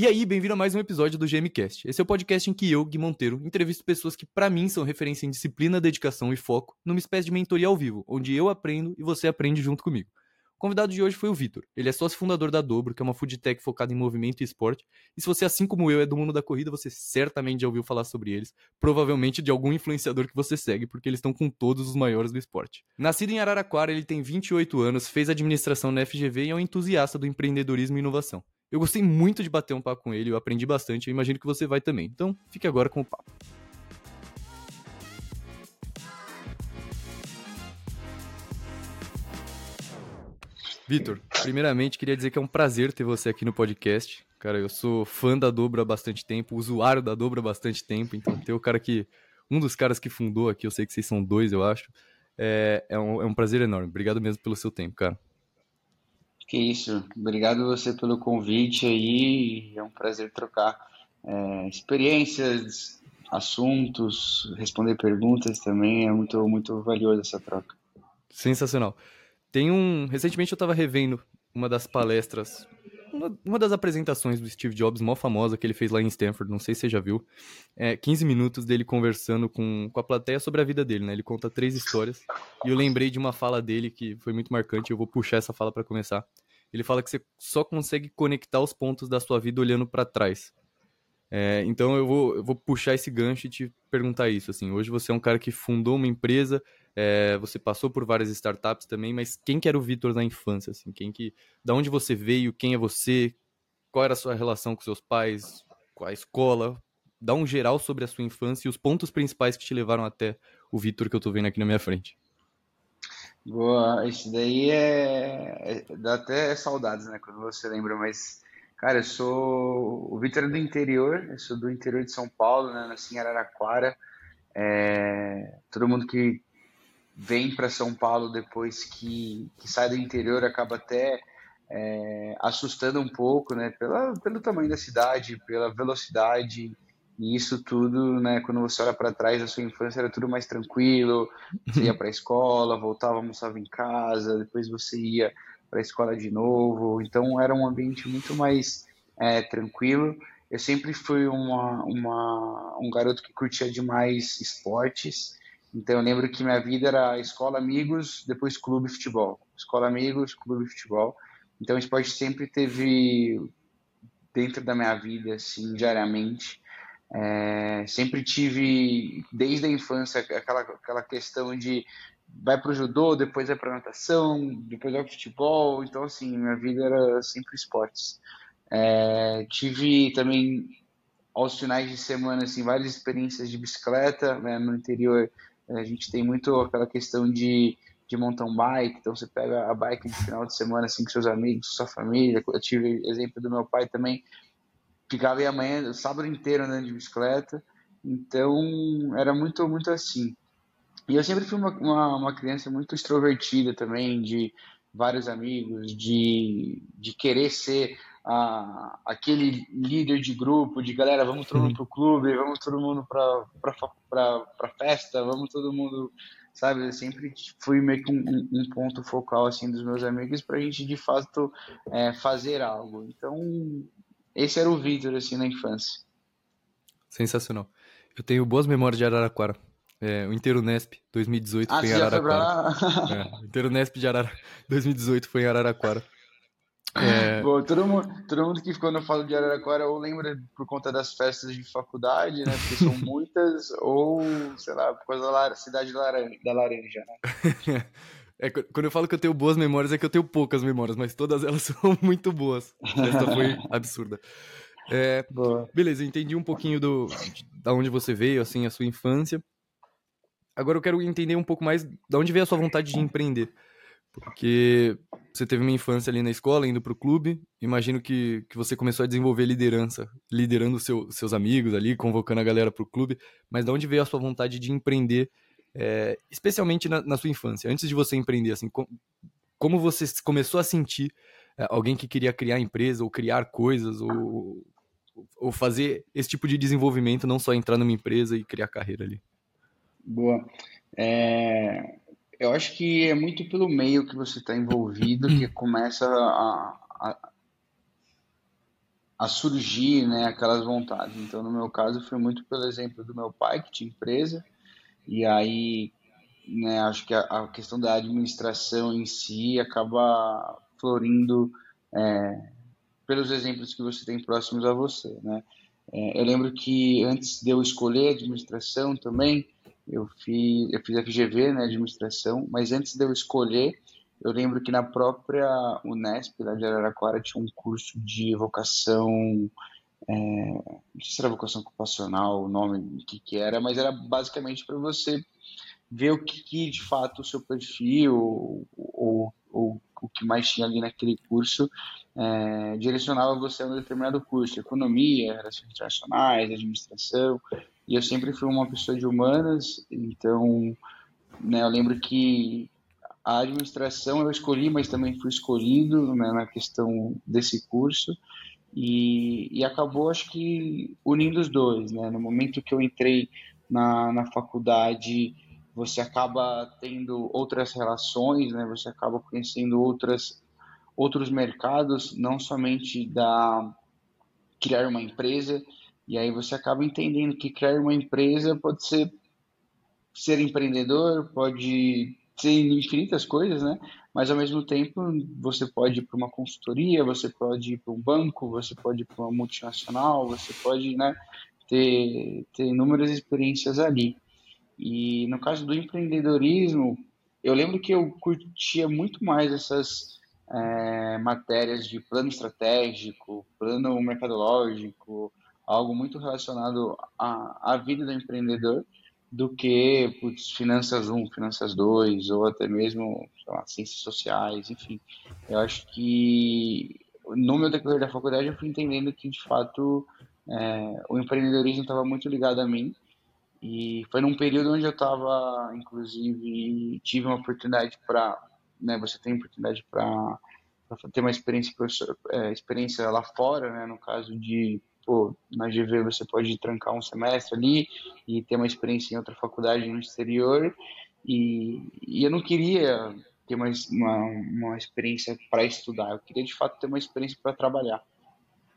E aí, bem-vindo a mais um episódio do GMcast. Esse é o podcast em que eu, Gui Monteiro, entrevisto pessoas que para mim são referência em disciplina, dedicação e foco, numa espécie de mentoria ao vivo, onde eu aprendo e você aprende junto comigo. O convidado de hoje foi o Vitor. Ele é sócio fundador da Dobro, que é uma food tech focada em movimento e esporte. E se você, assim como eu, é do mundo da corrida, você certamente já ouviu falar sobre eles. Provavelmente de algum influenciador que você segue, porque eles estão com todos os maiores do esporte. Nascido em Araraquara, ele tem 28 anos, fez administração na FGV e é um entusiasta do empreendedorismo e inovação. Eu gostei muito de bater um papo com ele, eu aprendi bastante, eu imagino que você vai também. Então, fique agora com o papo. Vitor, primeiramente queria dizer que é um prazer ter você aqui no podcast. Cara, eu sou fã da Dobra há bastante tempo, usuário da Dobra há bastante tempo, então ter o cara que. Um dos caras que fundou aqui, eu sei que vocês são dois, eu acho. É, é, um, é um prazer enorme. Obrigado mesmo pelo seu tempo, cara. Que isso. Obrigado você pelo convite aí. É um prazer trocar é, experiências, assuntos, responder perguntas também. É muito, muito valioso essa troca. Sensacional. Tem um. Recentemente eu estava revendo uma das palestras, uma, das apresentações do Steve Jobs, mó famosa, que ele fez lá em Stanford, não sei se você já viu. É, 15 minutos dele conversando com, com a plateia sobre a vida dele, né? Ele conta três histórias. E eu lembrei de uma fala dele que foi muito marcante, eu vou puxar essa fala para começar. Ele fala que você só consegue conectar os pontos da sua vida olhando para trás. É, então eu vou, eu vou puxar esse gancho e te perguntar isso. Assim, hoje você é um cara que fundou uma empresa, é, você passou por várias startups também, mas quem que era o Vitor na infância? Assim, quem que, da onde você veio? Quem é você? Qual era a sua relação com seus pais? Qual a escola? Dá um geral sobre a sua infância e os pontos principais que te levaram até o Vitor que eu tô vendo aqui na minha frente. Boa, isso daí é, é, dá até saudades, né, quando você lembra, mas, cara, eu sou o Vitor é do interior, eu sou do interior de São Paulo, né, nasci em Araraquara, é, todo mundo que vem para São Paulo depois que, que sai do interior acaba até é, assustando um pouco, né, pela, pelo tamanho da cidade, pela velocidade, e isso tudo, né, quando você olha para trás da sua infância, era tudo mais tranquilo. Você ia para a escola, voltava, almoçava em casa, depois você ia para a escola de novo. Então era um ambiente muito mais é, tranquilo. Eu sempre fui uma, uma, um garoto que curtia demais esportes. Então eu lembro que minha vida era escola, amigos, depois clube, futebol. Escola, amigos, clube, futebol. Então o esporte sempre teve dentro da minha vida, assim, diariamente. É, sempre tive, desde a infância, aquela, aquela questão de vai para o judô, depois vai para natação, depois vai para futebol. Então, assim, minha vida era sempre esportes. É, tive também, aos finais de semana, assim, várias experiências de bicicleta. Né? No interior, a gente tem muito aquela questão de, de mountain bike. Então, você pega a bike de final de semana, assim, com seus amigos, com sua família. Eu tive exemplo do meu pai também ficava a manhã, o sábado inteiro andando de bicicleta. Então, era muito, muito assim. E eu sempre fui uma, uma, uma, criança muito extrovertida também, de vários amigos, de, de querer ser a, aquele líder de grupo, de galera, vamos todo mundo pro clube, vamos todo mundo pra, pra, pra, pra festa, vamos todo mundo, sabe? Eu sempre fui meio que um, um ponto focal, assim, dos meus amigos pra gente, de fato, é, fazer algo. Então, esse era o Vitor, assim, na infância. Sensacional. Eu tenho boas memórias de Araraquara. É, o Inteiro Nesp 2018 ah, foi em Araraquara. é, o Inteiro Nesp de Arara... 2018 foi em Araraquara. É... Bom, todo, mundo, todo mundo que ficou no falo de Araraquara ou lembra por conta das festas de faculdade, né? Porque são muitas, ou, sei lá, por causa da cidade da laranja, da laranja né? É, quando eu falo que eu tenho boas memórias, é que eu tenho poucas memórias, mas todas elas são muito boas. Essa foi absurda. É, beleza, entendi um pouquinho do, da onde você veio, assim, a sua infância. Agora eu quero entender um pouco mais da onde veio a sua vontade de empreender. Porque você teve uma infância ali na escola, indo para o clube. Imagino que, que você começou a desenvolver liderança, liderando seu, seus amigos ali, convocando a galera para o clube. Mas da onde veio a sua vontade de empreender é, especialmente na, na, sua infância, antes de você empreender, assim, com, como você começou a sentir é, alguém que queria criar empresa ou criar coisas ou, ou fazer esse tipo de desenvolvimento, não só entrar numa empresa e criar carreira ali? Boa. É, eu acho que é muito pelo meio que você está envolvido que começa a, a, a surgir, né, aquelas vontades. Então, no meu caso, foi muito pelo exemplo do meu pai, que tinha empresa, e aí, né, acho que a, a questão da administração em si acaba florindo é, pelos exemplos que você tem próximos a você, né. É, eu lembro que antes de eu escolher administração também, eu fiz, eu fiz FGV, né, administração, mas antes de eu escolher, eu lembro que na própria Unesp, lá de Araraquara, tinha um curso de vocação, é, não sei se era vocação ocupacional, o nome, que, que era, mas era basicamente para você ver o que, que, de fato o seu perfil ou, ou, ou, o que mais tinha ali naquele curso é, direcionava você a um determinado curso, economia, relações internacionais, administração, e eu sempre fui uma pessoa de humanas, então né, eu lembro que a administração eu escolhi, mas também fui escolhido né, na questão desse curso, e, e acabou, acho que, unindo os dois. Né? No momento que eu entrei na, na faculdade, você acaba tendo outras relações, né? você acaba conhecendo outras, outros mercados, não somente da criar uma empresa, e aí você acaba entendendo que criar uma empresa pode ser ser empreendedor, pode ser infinitas coisas, né? Mas ao mesmo tempo você pode ir para uma consultoria, você pode ir para um banco, você pode ir para uma multinacional, você pode, né, ter, ter inúmeras experiências ali. E no caso do empreendedorismo, eu lembro que eu curtia muito mais essas é, matérias de plano estratégico, plano mercadológico, algo muito relacionado à, à vida do empreendedor do que putz, finanças 1, finanças 2, ou até mesmo lá, ciências sociais, enfim. Eu acho que no meu decorrer da faculdade eu fui entendendo que de fato é, o empreendedorismo estava muito ligado a mim e foi num período onde eu estava, inclusive, tive uma oportunidade para, né, você tem oportunidade para ter uma experiência, é, experiência lá fora, né, no caso de pô, na GV você pode trancar um semestre ali e ter uma experiência em outra faculdade no exterior. E, e eu não queria ter uma, uma, uma experiência para estudar, eu queria de fato ter uma experiência para trabalhar.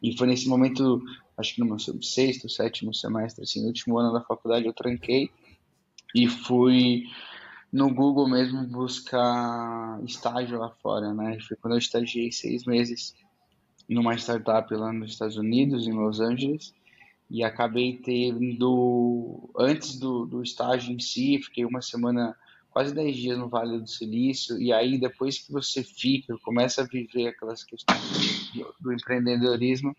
E foi nesse momento, acho que no meu sexto, sétimo semestre, assim, no último ano da faculdade, eu tranquei e fui no Google mesmo buscar estágio lá fora, né? Foi quando eu estagiei seis meses numa startup lá nos Estados Unidos, em Los Angeles, e acabei tendo, antes do, do estágio em si, fiquei uma semana, quase 10 dias no Vale do Silício, e aí depois que você fica, começa a viver aquelas questões do empreendedorismo,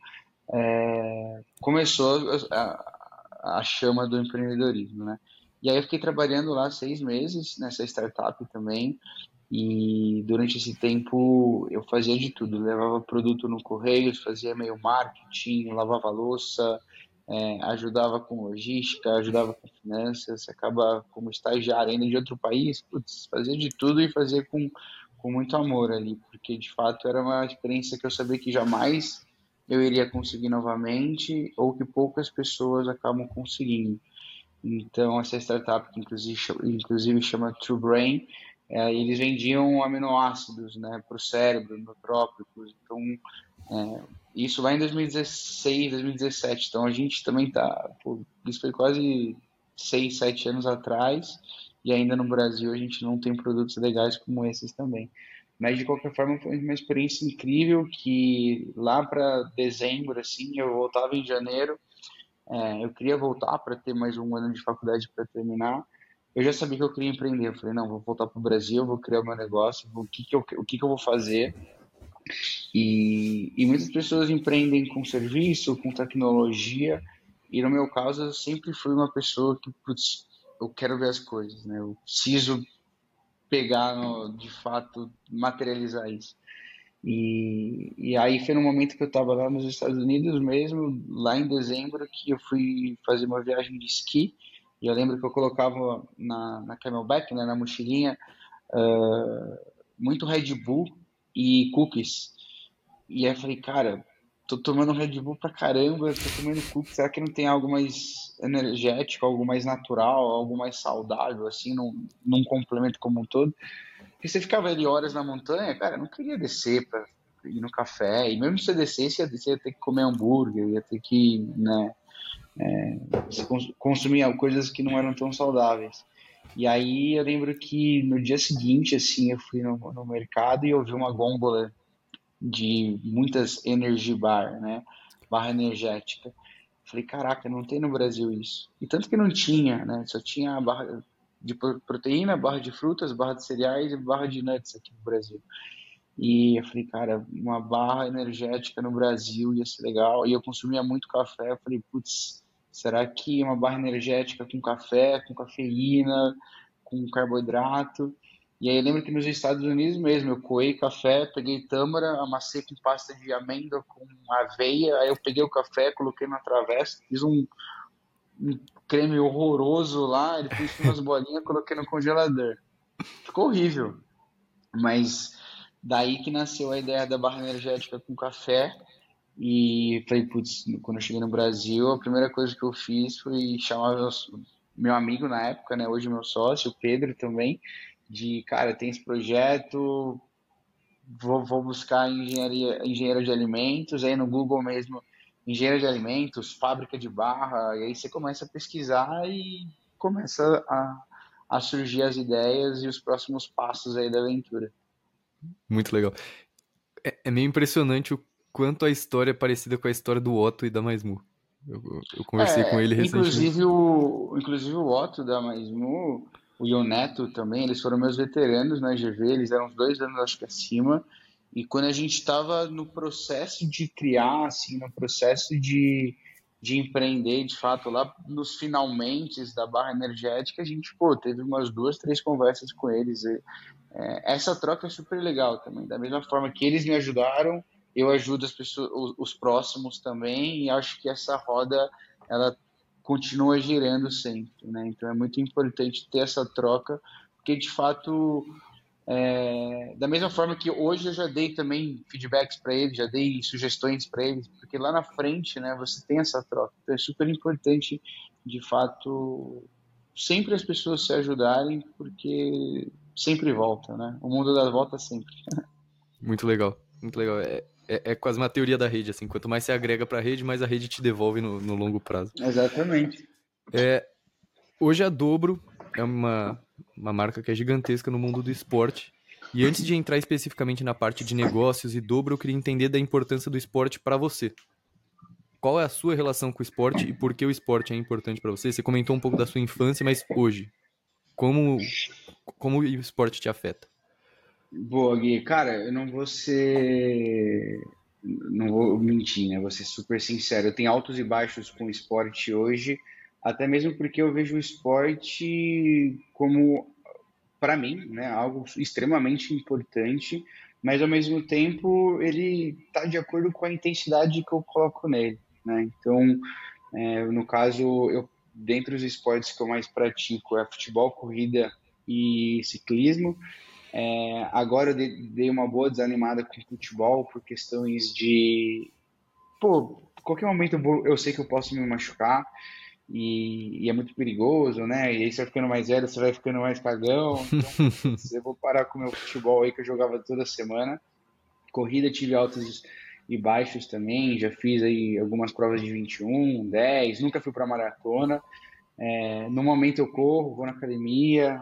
é, começou a, a chama do empreendedorismo, né? E aí eu fiquei trabalhando lá seis meses nessa startup também, e durante esse tempo eu fazia de tudo, levava produto no correio, fazia meio marketing, lavava louça, é, ajudava com logística, ajudava com finanças, acaba como estagiário ainda de outro país, putz, fazia de tudo e fazia com, com muito amor ali, porque de fato era uma experiência que eu sabia que jamais eu iria conseguir novamente ou que poucas pessoas acabam conseguindo. Então, essa startup, que inclusive, inclusive chama True Brain, é, eles vendiam aminoácidos né, para o cérebro, neutrópicos. Então, é, isso lá em 2016, 2017. Então, a gente também está. Isso foi quase 6, 7 anos atrás. E ainda no Brasil a gente não tem produtos legais como esses também. Mas de qualquer forma foi uma experiência incrível que lá para dezembro, assim, eu voltava em janeiro. É, eu queria voltar para ter mais um ano de faculdade para terminar eu já sabia que eu queria empreender. Eu falei, não, vou voltar para o Brasil, vou criar meu negócio, o que, que, eu, o que, que eu vou fazer. E, e muitas pessoas empreendem com serviço, com tecnologia, e no meu caso eu sempre fui uma pessoa que, putz, eu quero ver as coisas, né? Eu preciso pegar, no, de fato, materializar isso. E, e aí foi no momento que eu estava lá nos Estados Unidos mesmo, lá em dezembro, que eu fui fazer uma viagem de esqui, e eu lembro que eu colocava na, na camelback, né, na mochilinha, uh, muito Red Bull e cookies. E aí eu falei, cara, tô tomando Red Bull pra caramba, tô tomando cookies, será que não tem algo mais energético, algo mais natural, algo mais saudável, assim, num, num complemento como um todo? Porque você ficava ali horas na montanha, cara, eu não queria descer pra ir no café, e mesmo se você descesse, você ia ter que comer hambúrguer, ia ter que, né, é, consumir coisas que não eram tão saudáveis. E aí eu lembro que no dia seguinte, assim, eu fui no, no mercado e eu vi uma gôndola de muitas energy bar, né, barra energética. Falei, caraca, não tem no Brasil isso. E tanto que não tinha, né, só tinha a barra de proteína, barra de frutas, barra de cereais e barra de nuts aqui no Brasil. E eu falei, cara, uma barra energética no Brasil ia ser legal. E eu consumia muito café. Eu falei, putz, será que uma barra energética com café, com cafeína, com carboidrato? E aí eu lembro que nos Estados Unidos mesmo, eu coei café, peguei tâmara, amassei com pasta de amêndoa, com aveia, aí eu peguei o café, coloquei na travessa, fiz um, um creme horroroso lá, ele fez umas bolinhas, coloquei no congelador. Ficou horrível. Mas Daí que nasceu a ideia da barra energética com café. E falei, putz, quando eu cheguei no Brasil, a primeira coisa que eu fiz foi chamar meus, meu amigo na época, né, hoje meu sócio, o Pedro também, de, cara, tem esse projeto, vou, vou buscar engenharia, engenheiro de alimentos, aí no Google mesmo, engenheiro de alimentos, fábrica de barra, e aí você começa a pesquisar e começa a, a surgir as ideias e os próximos passos aí da aventura. Muito legal. É, é, meio impressionante o quanto a história é parecida com a história do Otto e da Maismu. Eu, eu conversei é, com ele recentemente. Inclusive o, inclusive o Otto da Maismu, o Ioneto também, eles foram meus veteranos na GV, eles eram uns dois anos, acho que acima. E quando a gente estava no processo de criar, assim, no processo de, de empreender, de fato, lá nos finalmente da barra energética, a gente, pô, teve umas duas, três conversas com eles. E, é, essa troca é super legal também. Da mesma forma que eles me ajudaram, eu ajudo as pessoas, os, os próximos também, e acho que essa roda ela continua girando sempre, né? Então é muito importante ter essa troca, porque de fato, é, da mesma forma que hoje eu já dei também feedbacks para eles, já dei sugestões para eles, porque lá na frente, né, você tem essa troca. Então é super importante, de fato, sempre as pessoas se ajudarem, porque sempre volta, né? O mundo dá volta sempre. Muito legal, muito legal. É, é, é, quase uma teoria da rede, assim. Quanto mais você agrega para a rede, mais a rede te devolve no, no longo prazo. Exatamente. É, hoje a Dobro é uma, uma marca que é gigantesca no mundo do esporte. E antes de entrar especificamente na parte de negócios e Dobro, eu queria entender da importância do esporte para você. Qual é a sua relação com o esporte e por que o esporte é importante para você? Você comentou um pouco da sua infância, mas hoje, como, como o esporte te afeta? Boa, Gui. Cara, eu não vou ser. Não vou mentir, né? Vou ser super sincero. Eu tenho altos e baixos com o esporte hoje, até mesmo porque eu vejo o esporte como, para mim, né, algo extremamente importante, mas ao mesmo tempo ele está de acordo com a intensidade que eu coloco nele, né? Então, é, no caso, eu dentre os esportes que eu mais pratico é futebol, corrida e ciclismo. É, agora eu dei uma boa desanimada com futebol por questões de. Pô, qualquer momento eu, vou, eu sei que eu posso me machucar e, e, é muito perigoso, né? E aí você vai ficando mais velho, você vai ficando mais cagão. Então, eu vou parar com o meu futebol aí que eu jogava toda semana. Corrida tive altos e baixos também. Já fiz aí algumas provas de 21, 10, nunca fui para maratona. É, no momento eu corro, vou na academia,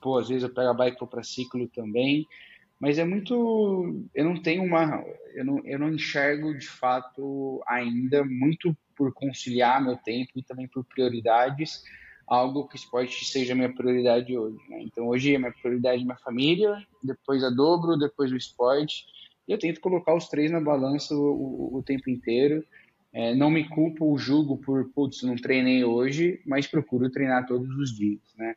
pô, às vezes eu pego a bike para ciclo também, mas é muito, eu não tenho uma, eu não, eu não enxergo de fato ainda muito por conciliar meu tempo e também por prioridades, algo que o esporte seja minha prioridade hoje. Né? Então hoje a minha prioridade é minha família, depois a dobro, depois o esporte e eu tento colocar os três na balança o, o, o tempo inteiro. É, não me culpo ou julgo por, putz, não treinei hoje, mas procuro treinar todos os dias, né?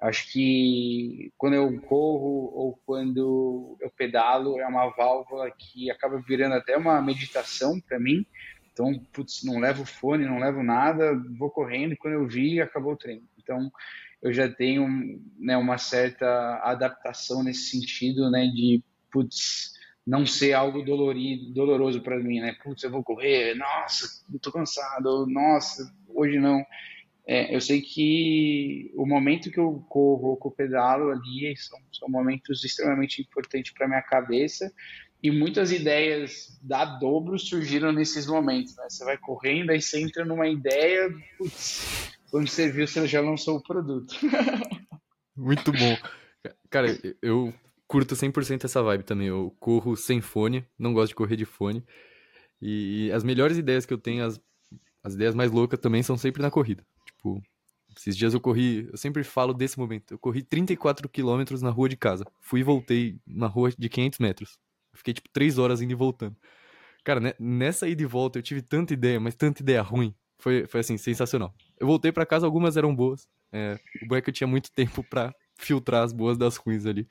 Acho que quando eu corro ou quando eu pedalo é uma válvula que acaba virando até uma meditação para mim. Então, putz, não levo fone, não levo nada, vou correndo e quando eu vi, acabou o treino. Então, eu já tenho né, uma certa adaptação nesse sentido, né, de, putz, não ser algo dolorido, doloroso para mim, né? Putz, eu vou correr, nossa, eu tô cansado, nossa, hoje não. É, eu sei que o momento que eu corro que eu pedalo ali são, são momentos extremamente importantes para minha cabeça e muitas ideias da dobro surgiram nesses momentos. Né? Você vai correndo, aí você entra numa ideia, putz, quando você viu, você já lançou o produto. Muito bom. Cara, eu curto 100% essa vibe também. Eu corro sem fone, não gosto de correr de fone. E as melhores ideias que eu tenho, as, as ideias mais loucas também são sempre na corrida. Tipo, esses dias eu corri, eu sempre falo desse momento. Eu corri 34 quilômetros na rua de casa. Fui e voltei na rua de 500 metros. Fiquei tipo 3 horas indo e voltando. Cara, né, nessa ida e volta eu tive tanta ideia, mas tanta ideia ruim. Foi, foi assim, sensacional. Eu voltei para casa, algumas eram boas. É, o bom é que eu tinha muito tempo para filtrar as boas das ruins ali.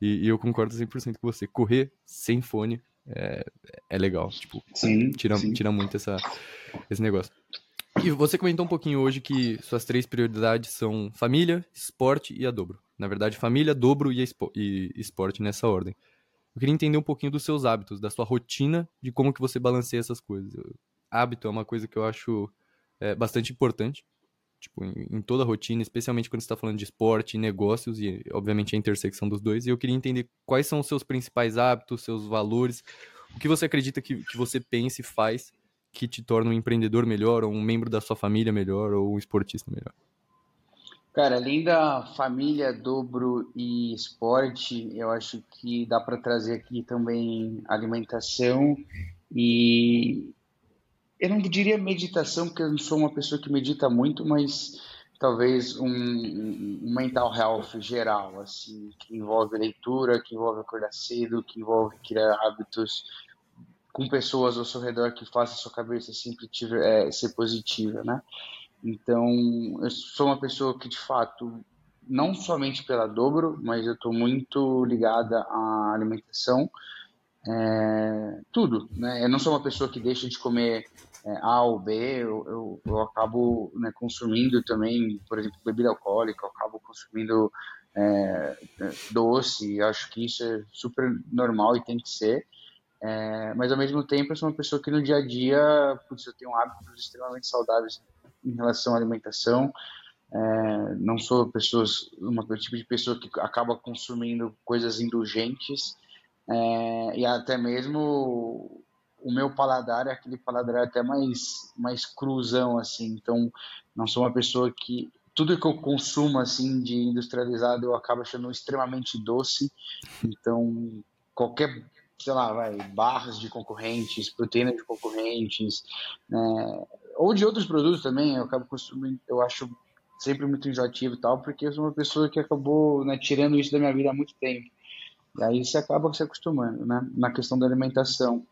E, e eu concordo 100% com você. Correr sem fone é, é legal. Tipo, sim, tira, sim. tira muito essa, esse negócio. E você comentou um pouquinho hoje que suas três prioridades são família, esporte e a dobro. Na verdade, família, dobro e, e esporte nessa ordem. Eu queria entender um pouquinho dos seus hábitos, da sua rotina, de como que você balanceia essas coisas. Hábito é uma coisa que eu acho é, bastante importante tipo, em, em toda a rotina, especialmente quando está falando de esporte, negócios e, obviamente, a intersecção dos dois. E eu queria entender quais são os seus principais hábitos, seus valores, o que você acredita que, que você pensa e faz que te torna um empreendedor melhor, ou um membro da sua família melhor, ou um esportista melhor. Cara, além da família, dobro e esporte, eu acho que dá para trazer aqui também alimentação e eu não diria meditação, porque eu não sou uma pessoa que medita muito, mas talvez um, um mental health geral, assim, que envolve leitura, que envolve acordar cedo, que envolve criar hábitos com pessoas ao seu redor que façam a sua cabeça sempre tiver, é, ser positiva, né? Então, eu sou uma pessoa que, de fato, não somente pela dobro, mas eu estou muito ligada à alimentação, é, tudo, né? Eu não sou uma pessoa que deixa de comer é, A ou B, eu, eu, eu acabo né, consumindo também, por exemplo, bebida alcoólica, eu acabo consumindo é, doce, acho que isso é super normal e tem que ser. É, mas ao mesmo tempo eu sou uma pessoa que no dia a dia, putz, eu tenho hábitos extremamente saudáveis em relação à alimentação. É, não sou pessoas, uma tipo de pessoa que acaba consumindo coisas indulgentes. É, e até mesmo o meu paladar é aquele paladar até mais mais cruzão assim. Então não sou uma pessoa que tudo que eu consumo assim de industrializado eu acabo achando extremamente doce. Então qualquer sei lá vai barras de concorrentes proteína de concorrentes né, ou de outros produtos também eu acabo consumindo eu acho sempre muito enjoativo e tal porque eu sou uma pessoa que acabou né, tirando isso da minha vida há muito tempo e aí você acaba se acostumando, né? Na questão da alimentação.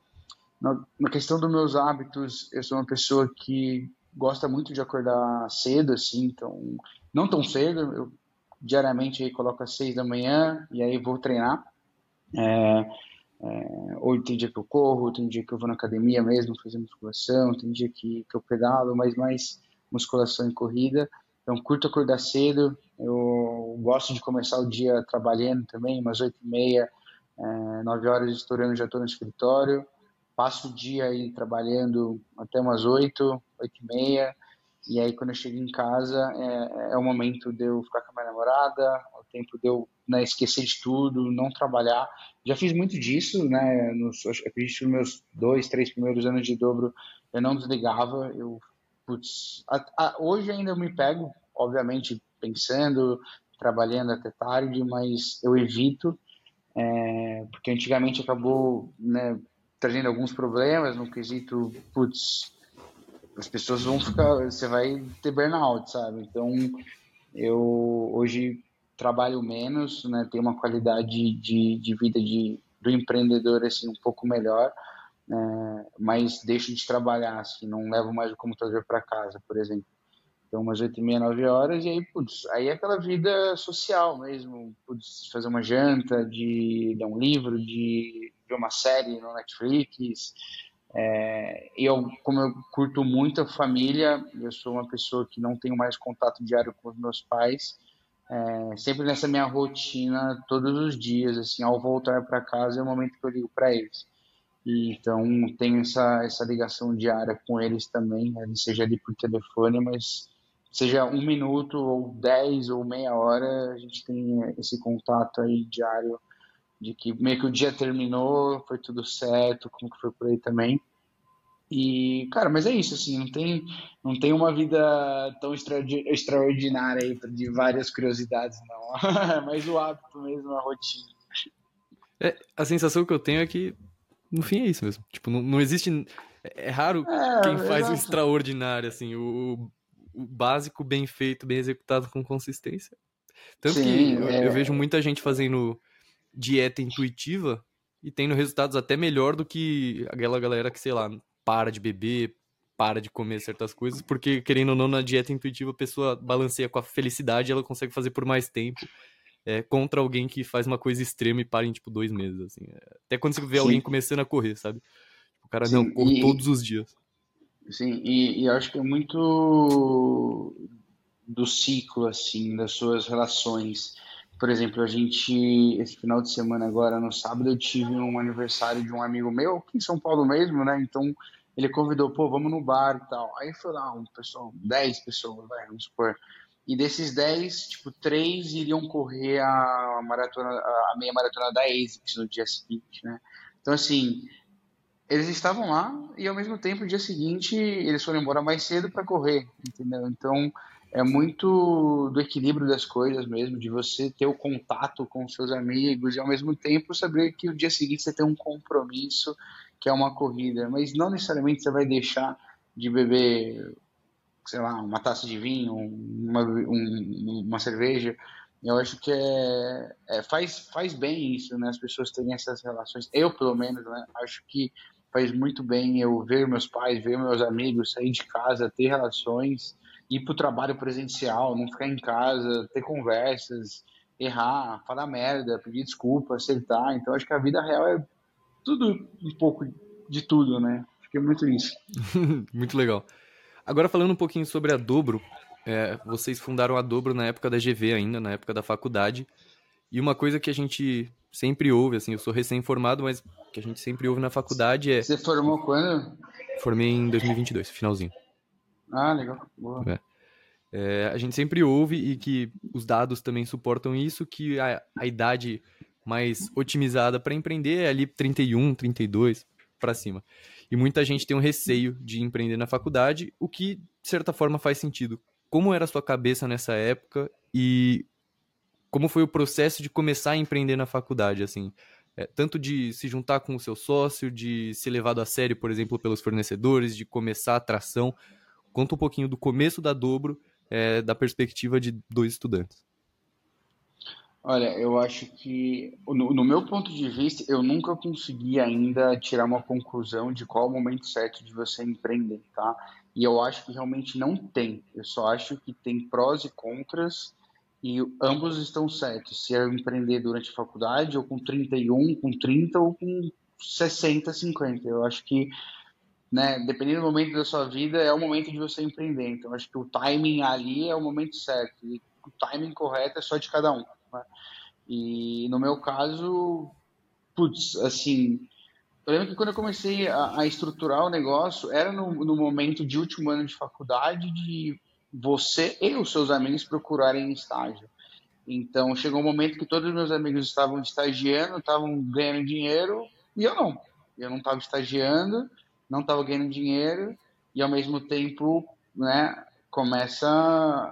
Na, na questão dos meus hábitos, eu sou uma pessoa que gosta muito de acordar cedo, assim, então não tão cedo. Eu diariamente coloco às seis da manhã e aí vou treinar. É, é, ou tem dia que eu corro, tem dia que eu vou na academia mesmo fazer musculação, tem dia que, que eu pedalo, mas mais musculação e corrida. Então, curto acordar cedo. Eu gosto de começar o dia trabalhando também, umas oito e meia, é, nove horas estourando, já estou no escritório. Passo o dia aí trabalhando até umas oito, oito e meia. E aí, quando eu chego em casa, é, é o momento de eu ficar com a minha namorada, é o tempo de eu né, esquecer de tudo, não trabalhar. Já fiz muito disso, né? Nos, acredito nos meus dois, três primeiros anos de dobro, eu não desligava, eu putz, a, a, hoje ainda eu me pego, obviamente, pensando, trabalhando até tarde, mas eu evito, é, porque antigamente acabou né, trazendo alguns problemas no quesito, putz, as pessoas vão ficar, você vai ter burnout, sabe? Então, eu hoje trabalho menos, né, tenho uma qualidade de, de vida de, do empreendedor assim um pouco melhor, é, mas deixo de trabalhar, assim, não levo mais o computador para casa, por exemplo. Então, umas oito e meia, nove horas, e aí, putz, aí é aquela vida social mesmo, putz, fazer uma janta, de ler um livro, de ver uma série no Netflix. É, eu, como eu curto muito a família, eu sou uma pessoa que não tenho mais contato diário com os meus pais, é, sempre nessa minha rotina, todos os dias, assim, ao voltar para casa é o momento que eu ligo para eles. E, então tenho essa, essa ligação diária com eles também, né? seja ali por telefone, mas seja um minuto ou dez ou meia hora, a gente tem esse contato aí diário de que meio que o dia terminou, foi tudo certo, como que foi por aí também. E, cara, mas é isso, assim, não tem, não tem uma vida tão extraordinária aí de várias curiosidades, não. Mais o hábito mesmo, a rotina. É, a sensação que eu tenho é que, no fim, é isso mesmo. Tipo, não, não existe. É raro é, quem faz exato. o extraordinário, assim, o, o, básico bem feito, bem executado com consistência. Tanto Sim, que eu, é... eu vejo muita gente fazendo dieta intuitiva e tendo resultados até melhor do que aquela galera que, sei lá, para de beber, para de comer certas coisas, porque querendo ou não, na dieta intuitiva a pessoa balanceia com a felicidade ela consegue fazer por mais tempo. É, contra alguém que faz uma coisa extrema e para em tipo dois meses, assim. É, até quando você vê Sim. alguém começando a correr, sabe? O cara Sim, não corre e... todos os dias. Sim, e, e acho que é muito do ciclo, assim, das suas relações. Por exemplo, a gente, esse final de semana agora, no sábado, eu tive um aniversário de um amigo meu, aqui em São Paulo mesmo, né? Então, ele convidou, pô, vamos no bar e tal. Aí foi lá, um pessoal, 10 pessoas, vai, vamos supor. E desses 10, tipo, três iriam correr a maratona, a meia maratona da ASICS no dia seguinte, né? Então, assim, eles estavam lá e ao mesmo tempo, no dia seguinte, eles foram embora mais cedo para correr, entendeu? Então, é muito do equilíbrio das coisas mesmo, de você ter o contato com seus amigos e ao mesmo tempo saber que o dia seguinte você tem um compromisso que é uma corrida, mas não necessariamente você vai deixar de beber, sei lá, uma taça de vinho, uma, um, uma cerveja. Eu acho que é, é, faz, faz bem isso, né? As pessoas terem essas relações. Eu, pelo menos, né? Acho que faz muito bem eu ver meus pais, ver meus amigos, sair de casa, ter relações ir para o trabalho presencial, não ficar em casa, ter conversas, errar, falar merda, pedir desculpa, acertar. Então acho que a vida real é tudo um pouco de tudo, né? É muito isso. muito legal. Agora falando um pouquinho sobre a Dobro, é, vocês fundaram a Dobro na época da GV ainda, na época da faculdade. E uma coisa que a gente sempre ouve, assim, eu sou recém-formado, mas que a gente sempre ouve na faculdade é... Você formou quando? Formei em 2022, finalzinho. Ah, legal. Boa. É. É, a gente sempre ouve e que os dados também suportam isso, que a, a idade mais otimizada para empreender é ali 31, 32 para cima. E muita gente tem um receio de empreender na faculdade, o que de certa forma faz sentido. Como era a sua cabeça nessa época e como foi o processo de começar a empreender na faculdade, assim? É, tanto de se juntar com o seu sócio, de ser levado a sério, por exemplo, pelos fornecedores, de começar a atração. Conta um pouquinho do começo da Dobro, é, da perspectiva de dois estudantes. Olha, eu acho que, no, no, meu ponto de vista, eu nunca consegui ainda tirar uma conclusão de qual é o momento certo de você empreender, tá? E eu acho que realmente não tem. Eu só acho que tem prós e contras e ambos estão certos. Se é empreender durante a faculdade, ou com 31, com 30, ou com 60, 50. Eu acho que né, dependendo do momento da sua vida, é o momento de você empreender. Então, acho que o timing ali é o momento certo. E o timing correto é só de cada um. Né? E no meu caso, putz, assim, eu lembro que quando eu comecei a, a estruturar o negócio, era no, no, momento de último ano de faculdade de você e os seus amigos procurarem estágio. Então, chegou um momento que todos os meus amigos estavam estagiando, estavam ganhando dinheiro, e eu não. Eu não estava estagiando, não estava ganhando dinheiro e ao mesmo tempo, né, começa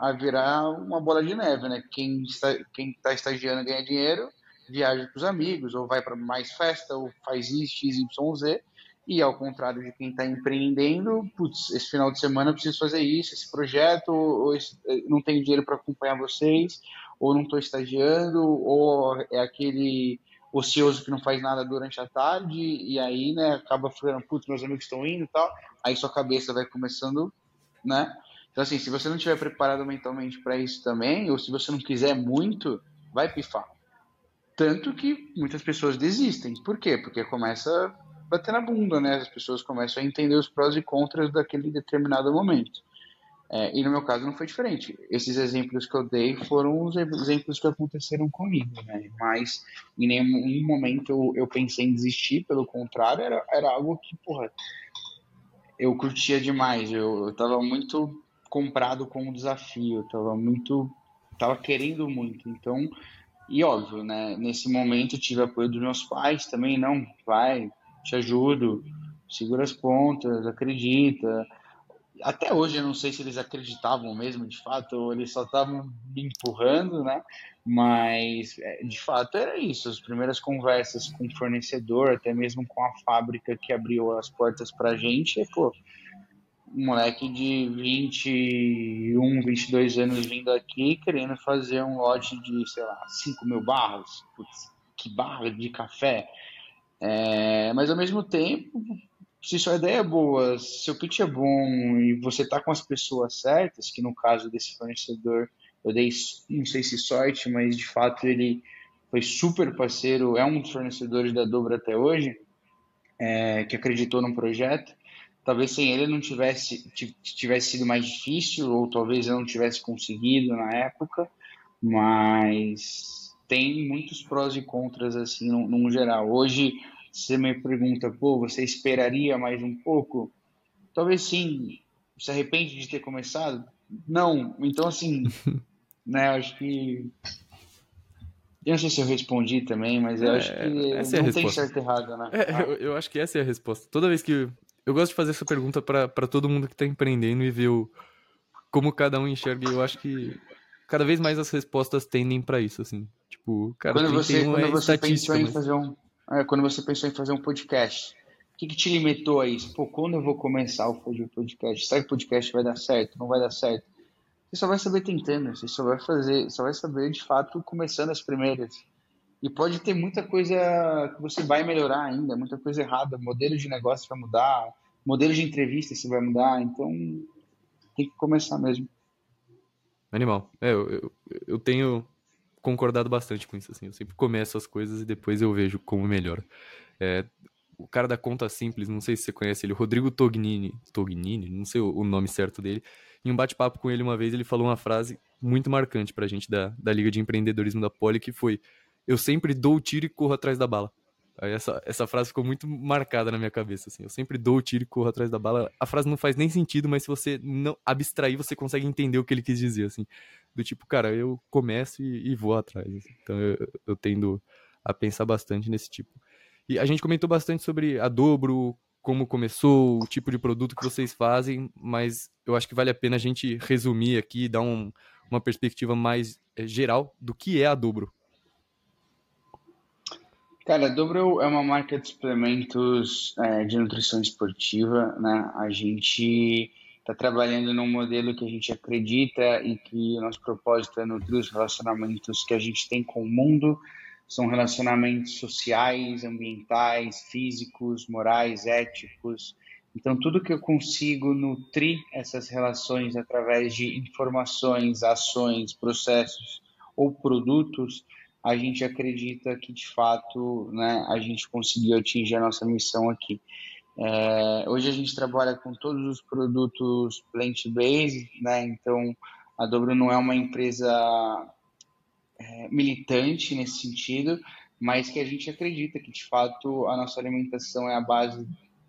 a virar uma bola de neve, né? Quem está quem está estagiando ganha dinheiro, viaja com os amigos ou vai para mais festa ou faz isso, x, y, z. E ao contrário de quem está empreendendo, putz, esse final de semana eu preciso fazer isso, esse projeto, ou esse, eh, não tenho dinheiro para acompanhar vocês, ou não estou estagiando, ou é aquele ocioso que não faz nada durante a tarde, e aí, né, acaba ficando, putz, meus amigos estão indo e tal, aí sua cabeça vai começando, né? Então, assim, se você não estiver preparado mentalmente para isso também, ou se você não quiser muito, vai pifar. Tanto que muitas pessoas desistem. Por quê? Porque começa a bater na bunda, né? As pessoas começam a entender os prós e contras daquele determinado momento. É, e no meu caso não foi diferente. Esses exemplos que eu dei foram os exemplos que aconteceram comigo, né? Mas em nenhum momento eu, eu pensei em desistir, pelo contrário, era, era algo que, porra, eu curtia demais. Eu, eu tava muito comprado com o desafio, eu tava muito. tava querendo muito. Então, e óbvio, né, nesse momento eu tive apoio dos meus pais também, não, vai, te ajudo, segura as pontas, acredita. Até hoje eu não sei se eles acreditavam mesmo, de fato, ou eles só estavam me empurrando, né? Mas é, de fato era isso. As primeiras conversas com o fornecedor, até mesmo com a fábrica que abriu as portas para a gente, é, pô, um moleque de 21, 22 anos vindo aqui querendo fazer um lote de, sei lá, 5 mil barras. Putz, que barra de café. É, mas ao mesmo tempo, se sua ideia é boa, se seu pitch é bom e você tá com as pessoas certas, que no caso desse fornecedor eu dei, não sei se sorte, mas de fato ele foi super parceiro, é um dos fornecedores da Dobra até hoje, é, que acreditou no projeto. Talvez sem ele não tivesse, tivesse sido mais difícil, ou talvez eu não tivesse conseguido na época, mas tem muitos prós e contras assim, no, no geral. Hoje, você me pergunta, pô, você esperaria mais um pouco? Talvez sim. Se arrepende de ter começado? Não. Então, assim, né, acho que. Eu não sei se eu respondi também, mas eu é, acho que essa não é tem certo e errado, né? É, eu, eu, acho que essa é a resposta. Toda vez que. Eu gosto de fazer essa pergunta para todo mundo que tá empreendendo e ver o, como cada um enxerga. Eu acho que cada vez mais as respostas tendem para isso, assim. Tipo, cara, quando você, quando é você pensou em fazer um, quando você pensou em fazer um podcast, o que, que, te limitou a isso? Pô, quando eu vou começar o podcast? Será que o podcast vai dar certo? Não vai dar certo? Você só vai saber tentando, você só vai fazer, só vai saber de fato começando as primeiras. E pode ter muita coisa que você vai melhorar ainda, muita coisa errada, modelo de negócio vai mudar, modelo de entrevista você vai mudar, então tem que começar mesmo. Animal. É, eu, eu, eu tenho concordado bastante com isso, assim. Eu sempre começo as coisas e depois eu vejo como melhora. É, o cara da conta simples, não sei se você conhece ele, Rodrigo Tognini, Tognini, não sei o, nome certo dele. Em um bate-papo com ele uma vez, ele falou uma frase muito marcante pra gente da, da Liga de Empreendedorismo da Poli, que foi: Eu sempre dou o tiro e corro atrás da bala. Aí essa, essa frase ficou muito marcada na minha cabeça, assim. Eu sempre dou o tiro e corro atrás da bala. A frase não faz nem sentido, mas se você não abstrair, você consegue entender o que ele quis dizer, assim. Do tipo, cara, eu começo e, e vou atrás. Assim. Então eu, eu tendo a pensar bastante nesse tipo. E a gente comentou bastante sobre a Dobro, como começou, o tipo de produto que vocês fazem, mas eu acho que vale a pena a gente resumir aqui, dar um, uma perspectiva mais é, geral do que é a Dobro. Cara, a Dobro é uma marca de suplementos é, de nutrição esportiva, né? A gente está trabalhando num modelo que a gente acredita e que o nosso propósito é nutrir os relacionamentos que a gente tem com o mundo. São relacionamentos sociais, ambientais, físicos, morais, éticos. Então, tudo que eu consigo nutrir essas relações através de informações, ações, processos ou produtos, a gente acredita que de fato né, a gente conseguiu atingir a nossa missão aqui. É, hoje a gente trabalha com todos os produtos plant-based, né, então a Dobro não é uma empresa é, militante nesse sentido, mas que a gente acredita que de fato a nossa alimentação é a base,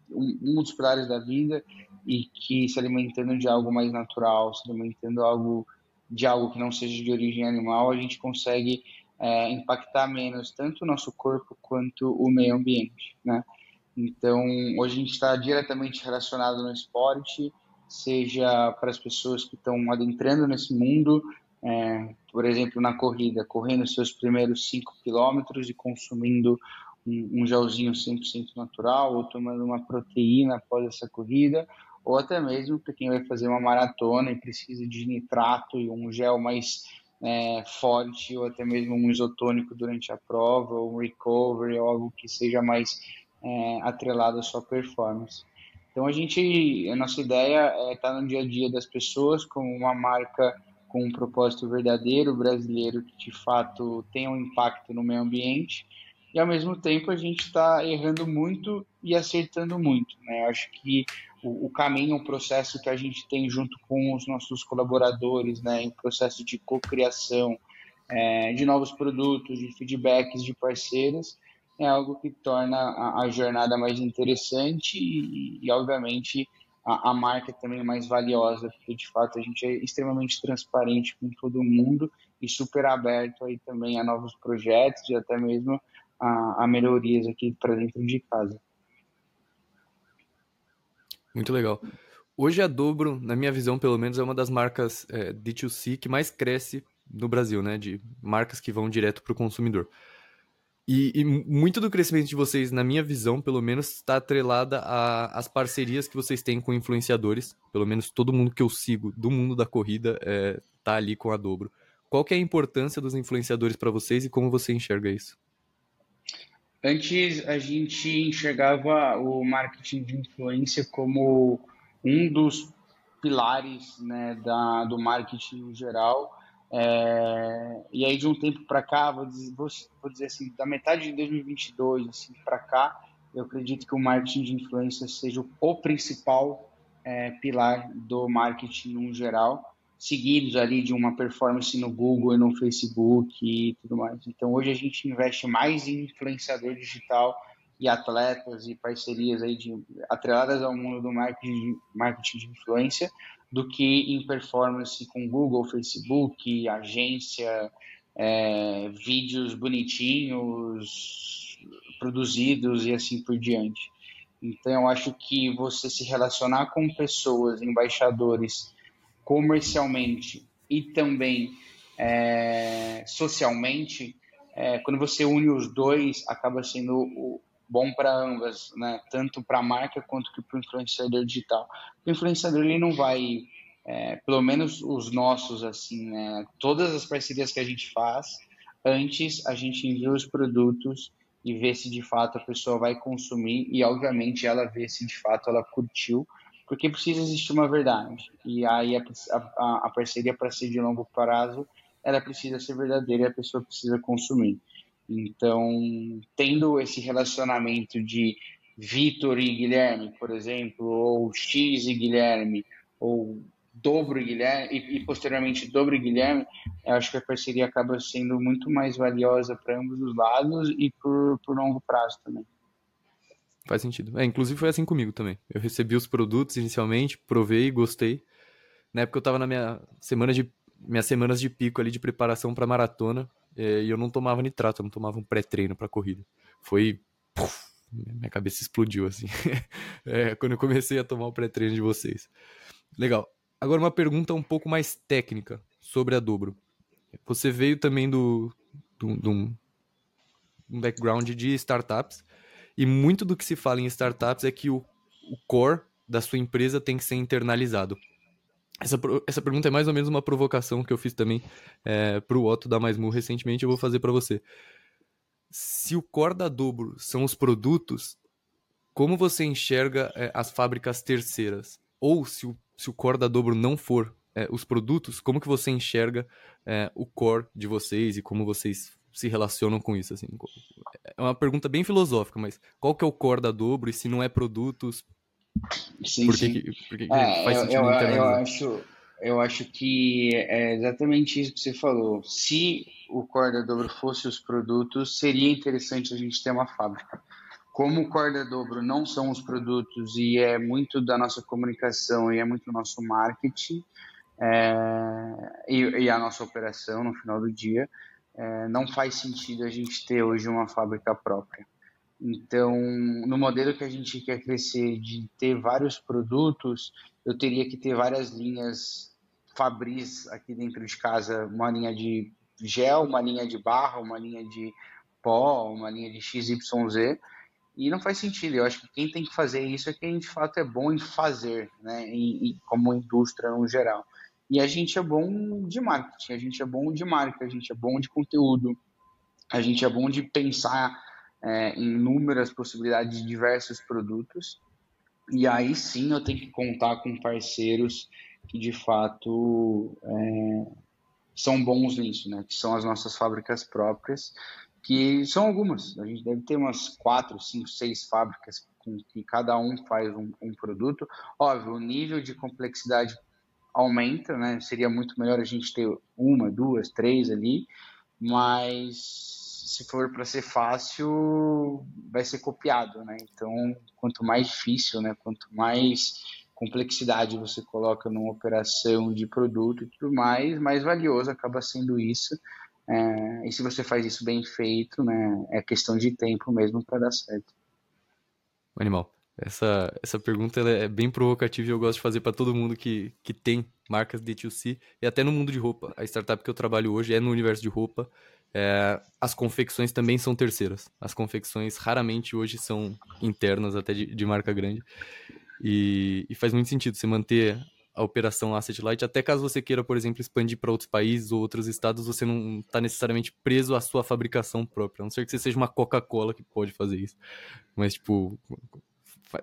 um, um dos pilares da vida e que se alimentando de algo mais natural, se alimentando algo de algo que não seja de origem animal, a gente consegue é, impactar menos tanto o nosso corpo quanto o meio ambiente, né? Então, hoje a gente está diretamente relacionado no esporte, seja para as pessoas que estão adentrando nesse mundo, é, por exemplo, na corrida, correndo seus primeiros 5 quilômetros e consumindo um, um gelzinho 100% natural, ou tomando uma proteína após essa corrida, ou até mesmo para quem vai fazer uma maratona e precisa de nitrato e um gel mais é, forte ou até mesmo um isotônico durante a prova, ou um recovery, ou algo que seja mais é, atrelado à sua performance. Então a gente, a nossa ideia é estar no dia a dia das pessoas como uma marca com um propósito verdadeiro brasileiro que de fato tenha um impacto no meio ambiente e ao mesmo tempo a gente está errando muito e acertando muito. Né? Eu acho que o, o, caminho, o processo que a gente tem junto com os nossos colaboradores, né, em processo de cocriação é, de novos produtos, de feedbacks de parceiros, é algo que torna a, a jornada mais interessante e, e obviamente, a, a, marca também mais valiosa, porque de fato a gente é extremamente transparente com todo mundo e super aberto aí também a novos projetos e até mesmo a, a melhorias aqui para dentro de casa. Muito legal. Hoje a Dobro, na minha visão pelo menos, é uma das marcas é, D2C que mais cresce no Brasil, né? De marcas que vão direto para o consumidor. E, e, muito do crescimento de vocês, na minha visão, pelo menos, está atrelada às parcerias que vocês têm com influenciadores. Pelo menos todo mundo que eu sigo do mundo da corrida é, tá ali com a Dobro. Qual que é a importância dos influenciadores para vocês e como você enxerga isso? Antes a gente enxergava o marketing de influência como um dos pilares né, da, do marketing no geral. É, e aí de um tempo para cá, vou dizer, vou, vou dizer, assim, da metade de 2022 assim, para cá, eu acredito que o marketing de influência seja o principal é, pilar do marketing no geral seguidos ali de uma performance no Google e no Facebook e tudo mais. Então hoje a gente investe mais em influenciador digital e atletas e parcerias aí de, atreladas ao mundo do marketing, marketing de influência do que em performance com Google, Facebook, agência, é, vídeos bonitinhos, produzidos e assim por diante. Então, eu acho que você se relacionar com pessoas, embaixadores, comercialmente e também é, socialmente, é, quando você une os dois, acaba sendo bom para ambas, né? tanto para a marca quanto para o influenciador digital. O influenciador ele não vai, é, pelo menos os nossos, assim, né? todas as parcerias que a gente faz, antes a gente envia os produtos e vê se de fato a pessoa vai consumir e obviamente ela vê se de fato ela curtiu porque precisa existir uma verdade. E aí a, a, a parceria para ser de longo prazo, ela precisa ser verdadeira e a pessoa precisa consumir. Então, tendo esse relacionamento de Vitor e Guilherme, por exemplo, ou X e Guilherme, ou Dobro e Guilherme, e, e posteriormente Dobro e Guilherme, eu acho que a parceria acaba sendo muito mais valiosa para ambos os lados e por, por longo prazo também. Faz sentido. É, inclusive foi assim comigo também. Eu recebi os produtos inicialmente, provei, gostei. Na época eu tava na minha semana de minhas semanas de pico ali de preparação para maratona, e eu não tomava nitrato, eu não tomava um pré-treino para corrida. Foi puf, minha cabeça explodiu assim. é, quando eu comecei a tomar o pré-treino de vocês. Legal. Agora uma pergunta um pouco mais técnica sobre a Dobro. Você veio também do, do, do um background de startups e muito do que se fala em startups é que o, o core da sua empresa tem que ser internalizado. Essa, essa pergunta é mais ou menos uma provocação que eu fiz também é, o Otto da Mais Mu recentemente. Eu vou fazer para você. Se o core da Dobro são os produtos, como você enxerga é, as fábricas terceiras? Ou se o, se o core da Dobro não for é, os produtos, como que você enxerga é, o core de vocês e como vocês se relacionam com isso? Assim? É uma pergunta bem filosófica, mas qual que é o core da dobro e se não é produtos, sim, por que, sim. Que, por que, que é, faz sentido eu, eu, eu, acho, eu acho que é exatamente isso que você falou. Se o core da dobro fosse os produtos, seria interessante a gente ter uma fábrica. Como o core da dobro não são os produtos e é muito da nossa comunicação e é muito do nosso marketing é, e, e a nossa operação no final do dia, é, não faz sentido a gente ter hoje uma fábrica própria. Então, no modelo que a gente quer crescer de ter vários produtos, eu teria que ter várias linhas Fabris aqui dentro de casa, uma linha de gel, uma linha de barra, uma linha de pó, uma linha de XYZ, e não faz sentido. Eu acho que quem tem que fazer isso é quem de fato é bom em fazer, né, em, em, como indústria no geral. E a gente é bom de marketing, a gente é bom de marca, a gente é bom de conteúdo, a gente é bom de pensar é, inúmeras possibilidades de diversos produtos. E aí sim eu tenho que contar com parceiros que de fato é, são bons nisso, né? Que são as nossas fábricas próprias, que são algumas. A gente deve ter umas quatro, cinco, seis fábricas com que cada um faz um, um produto. Óbvio, o nível de complexidade aumenta, né? Seria muito melhor a gente ter uma, duas, três ali, mas se for para ser fácil, vai ser copiado, né? Então, quanto mais difícil, né? Quanto mais complexidade você coloca numa operação de produto e tudo mais, mais valioso acaba sendo isso. É, e se você faz isso bem feito, né, é questão de tempo mesmo para dar certo. Animal. Essa, essa pergunta é bem provocativa e eu gosto de fazer para todo mundo que, que tem marcas D2C e até no mundo de roupa. A startup que eu trabalho hoje é no universo de roupa. É, as confecções também são terceiras. As confecções raramente hoje são internas, até de, de marca grande. E, e, faz muito sentido você manter a operação Asset Light, até caso você queira, por exemplo, expandir para outros países ou outros estados, você não está necessariamente preso à sua fabricação própria. A não ser que você seja uma Coca-Cola que pode fazer isso. Mas, tipo,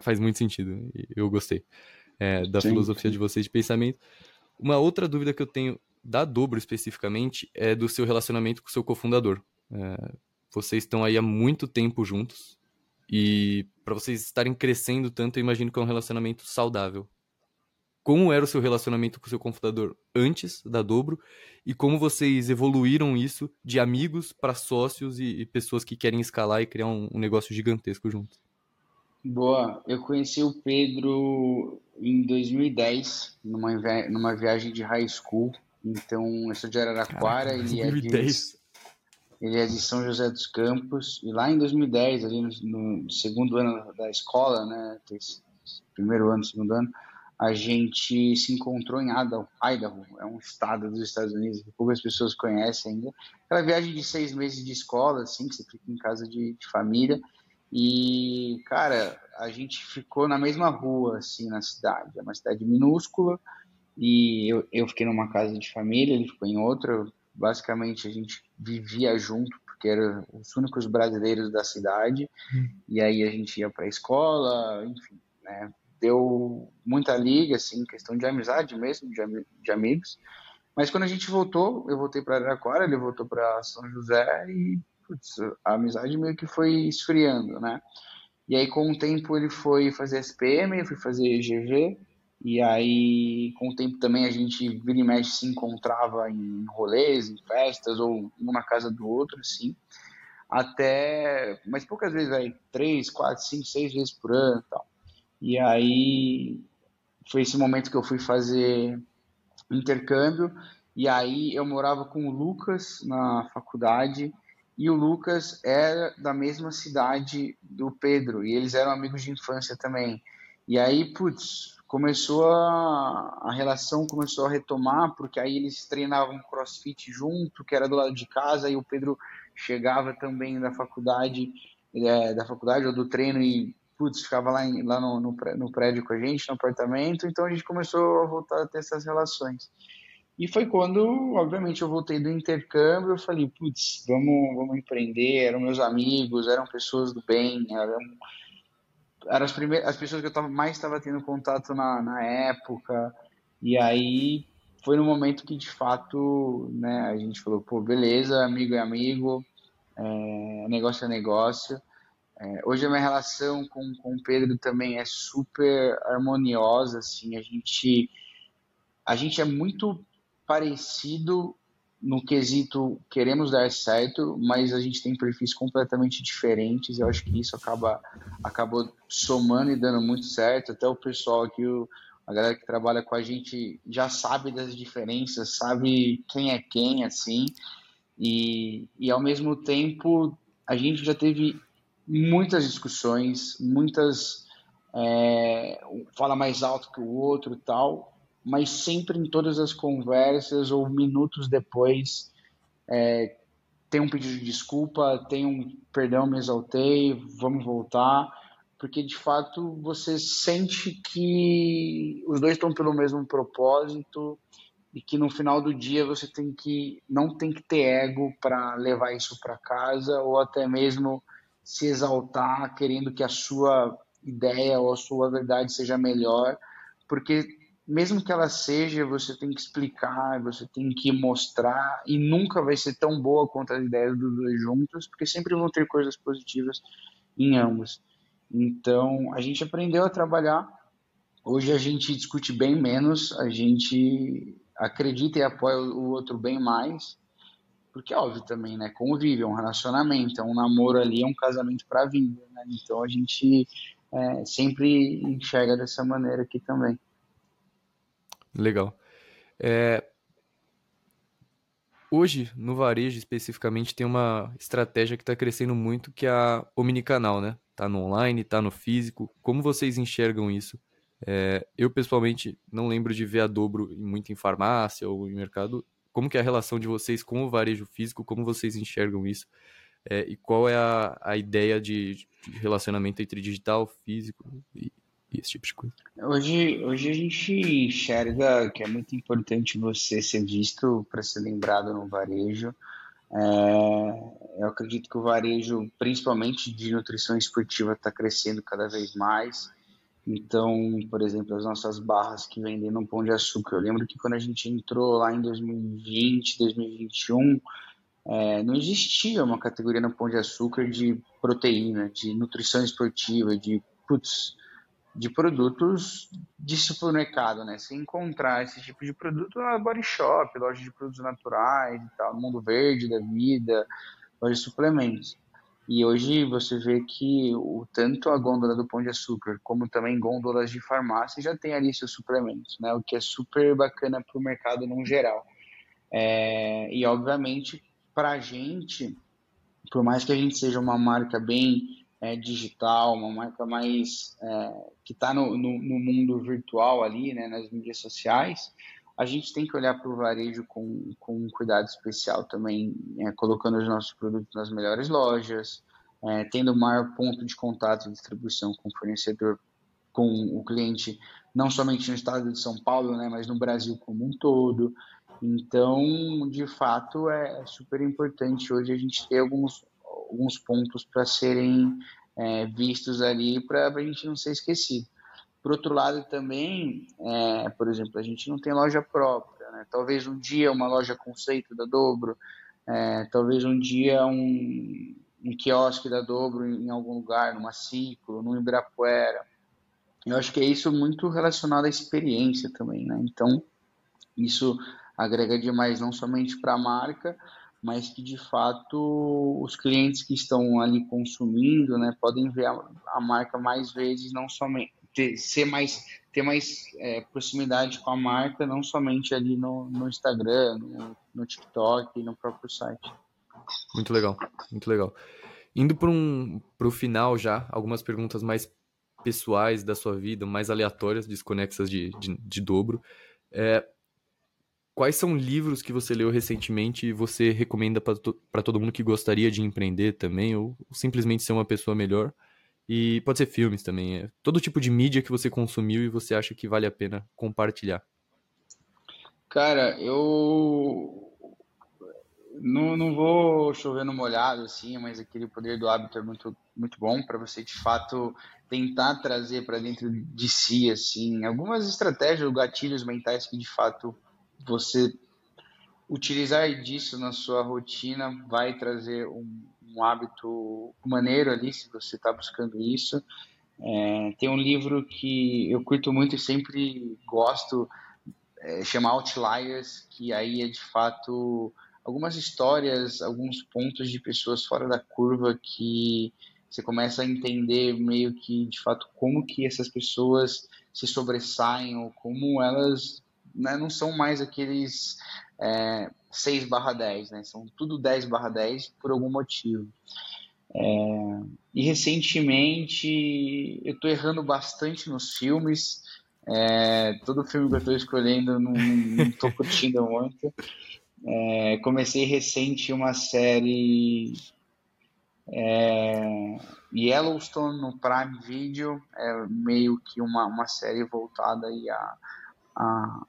faz muito sentido. Eu gostei é, da Sim. filosofia de vocês de pensamento. Uma outra dúvida que eu tenho da Dobro especificamente é do seu relacionamento com o seu cofundador. É, vocês estão aí há muito tempo juntos e para vocês estarem crescendo tanto, eu imagino que é um relacionamento saudável. Como era o seu relacionamento com o seu cofundador antes da Dobro e como vocês evoluíram isso de amigos para sócios e, e, pessoas que querem escalar e criar um, um negócio gigantesco juntos? Boa, eu conheci o Pedro em 2010, numa, numa viagem de high school. Então, eu sou de Araraquara, Caraca, ele, é de, ele é de São José dos Campos. E lá em 2010, ali no, no segundo ano da escola, né, primeiro ano, segundo ano, a gente se encontrou em Idaho, Idaho, é um estado dos Estados Unidos que poucas pessoas conhecem ainda. Aquela viagem de seis meses de escola, assim, que você fica em casa de, de família. E, cara, a gente ficou na mesma rua, assim, na cidade. É uma cidade minúscula e eu, eu fiquei numa casa de família, ele ficou em outra. Basicamente, a gente vivia junto, porque eram os únicos brasileiros da cidade. Hum. E aí a gente ia para a escola, enfim, né? Deu muita liga, assim, questão de amizade mesmo, de, de amigos. Mas quando a gente voltou, eu voltei para Araraquara, ele voltou para São José e putz, a amizade meio que foi esfriando, né? E aí, com o tempo, ele foi fazer SPM, eu fui fazer GV, e aí, com o tempo também, a gente, vira e mexe, se encontrava em rolês, em festas, ou um na casa do outro, assim, até, mas poucas vezes, aí, três, quatro, cinco, seis vezes por ano e tal. E aí, foi esse momento que eu fui fazer intercâmbio, e aí eu morava com o Lucas na faculdade, e o Lucas era da mesma cidade do Pedro, e eles eram amigos de infância também. E aí, putz, começou a, a relação começou a retomar, porque aí eles treinavam crossfit junto, que era do lado de casa, e o Pedro chegava também da faculdade, é, da faculdade ou do treino e putz, ficava lá, em, lá no, no, no prédio com a gente, no apartamento, então a gente começou a voltar a ter essas relações. E foi quando, obviamente, eu voltei do intercâmbio, eu falei, putz, vamos, vamos empreender, eram meus amigos, eram pessoas do bem, eram, eram as, primeiras, as pessoas que eu tava, mais estava tendo contato na, na época, e aí foi no momento que, de fato, né, a gente falou, pô, beleza, amigo é amigo, é, negócio é negócio. É, hoje a minha relação com, com o Pedro também é super harmoniosa, assim, a gente, a gente é muito parecido no quesito queremos dar certo, mas a gente tem perfis completamente diferentes. Eu acho que isso acaba acabou somando e dando muito certo. Até o pessoal aqui, o, a galera que trabalha com a gente já sabe das diferenças, sabe quem é quem, assim. E, e ao mesmo tempo a gente já teve muitas discussões, muitas é, fala mais alto que o outro, tal mas sempre em todas as conversas ou minutos depois é, tem um pedido de desculpa, tem um perdão, me exaltei, vamos voltar, porque de fato você sente que os dois estão pelo mesmo propósito e que no final do dia você tem que não tem que ter ego para levar isso para casa ou até mesmo se exaltar querendo que a sua ideia ou a sua verdade seja melhor, porque mesmo que ela seja, você tem que explicar, você tem que mostrar, e nunca vai ser tão boa quanto as ideias dos dois juntos, porque sempre vão ter coisas positivas em ambos. Então, a gente aprendeu a trabalhar. Hoje a gente discute bem menos, a gente acredita e apoia o outro bem mais, porque é óbvio também, né? Convive, é um relacionamento, é um namoro ali, é um casamento para a vida, né? Então a gente é, sempre enxerga dessa maneira aqui também. Legal. É... Hoje, no varejo especificamente, tem uma estratégia que está crescendo muito, que é a omnicanal, né? Tá no online, tá no físico. Como vocês enxergam isso? É... Eu, pessoalmente, não lembro de ver a dobro muito em farmácia ou em mercado. Como que é a relação de vocês com o varejo físico? Como vocês enxergam isso? É... E qual é a, a ideia de, de relacionamento entre digital, físico e, e esse tipo de coisa. Hoje, hoje a gente enxerga que é muito importante você ser visto para ser lembrado no varejo. É, eu acredito que o varejo, principalmente de nutrição esportiva, está crescendo cada vez mais. Então, por exemplo, as nossas barras que vendem no Pão de Açúcar. Eu lembro que quando a gente entrou lá em 2020, 2021, é, não existia uma categoria no Pão de Açúcar de proteína, de nutrição esportiva, de putz, de produtos de supermercado, né? Se encontrar esse tipo de produto na body shop, loja de produtos naturais e tal, mundo verde da vida, loja de suplementos. E hoje você vê que o, tanto a gôndola do Pão de Açúcar, como também gôndolas de farmácia, já tem ali seus suplementos, né? O que é super bacana para o mercado no geral. É, e obviamente, para a gente, por mais que a gente seja uma marca bem é, digital, uma marca mais é, que está no, no, no, mundo virtual ali, né, nas mídias sociais, a gente tem que olhar para o varejo com, com um cuidado especial também, é, colocando os nossos produtos nas melhores lojas, é, tendo o maior ponto de contato e distribuição com o fornecedor, com o cliente, não somente no estado de São Paulo, né, mas no Brasil como um todo. Então, de fato, é super importante hoje a gente ter alguns alguns pontos para serem é, vistos ali para a gente não ser esquecido. Por outro lado, também, é, por exemplo, a gente não tem loja própria. Né? Talvez um dia uma loja conceito da Dobro, é, talvez um dia um, um quiosque da Dobro em algum lugar, numa Ciclo, no Ibirapuera. Eu acho que é isso muito relacionado à experiência também, né? Então, isso agrega demais não somente para a marca, mas que de fato os clientes que estão ali consumindo, né, podem ver a, a marca mais vezes, não somente ter, ser mais ter mais é, proximidade com a marca, não somente ali no, no Instagram, no, no TikTok, no próprio site. Muito legal, muito legal. Indo para um, o final já, algumas perguntas mais pessoais da sua vida, mais aleatórias, desconexas de, de, de dobro. É, quais são livros que você leu recentemente e você recomenda para to todo mundo que gostaria de empreender também, ou simplesmente ser uma pessoa melhor? E pode ser filmes também, é todo tipo de mídia que você consumiu e você acha que vale a pena compartilhar. Cara, eu não, não vou chover no molhado, assim, mas aquele poder do hábito é muito, muito bom para você, de fato, tentar trazer para dentro de si, assim, algumas estratégias, gatilhos mentais que, de fato, você utilizar disso na sua rotina vai trazer um, um hábito maneiro ali, se você está buscando isso. É, tem um livro que eu curto muito e sempre gosto, é, chama Outliers, que aí é de fato algumas histórias, alguns pontos de pessoas fora da curva que você começa a entender meio que de fato como que essas pessoas se sobressaem ou como elas né, não são mais aqueles é, 6 barra 10, né? São tudo 10 barra 10 por algum motivo. É, e recentemente eu estou errando bastante nos filmes. É, todo filme que eu estou escolhendo não, estou curtindo muito. É, comecei recente uma série é, Yellowstone no Prime Video, é meio que uma, uma série voltada aí a, a,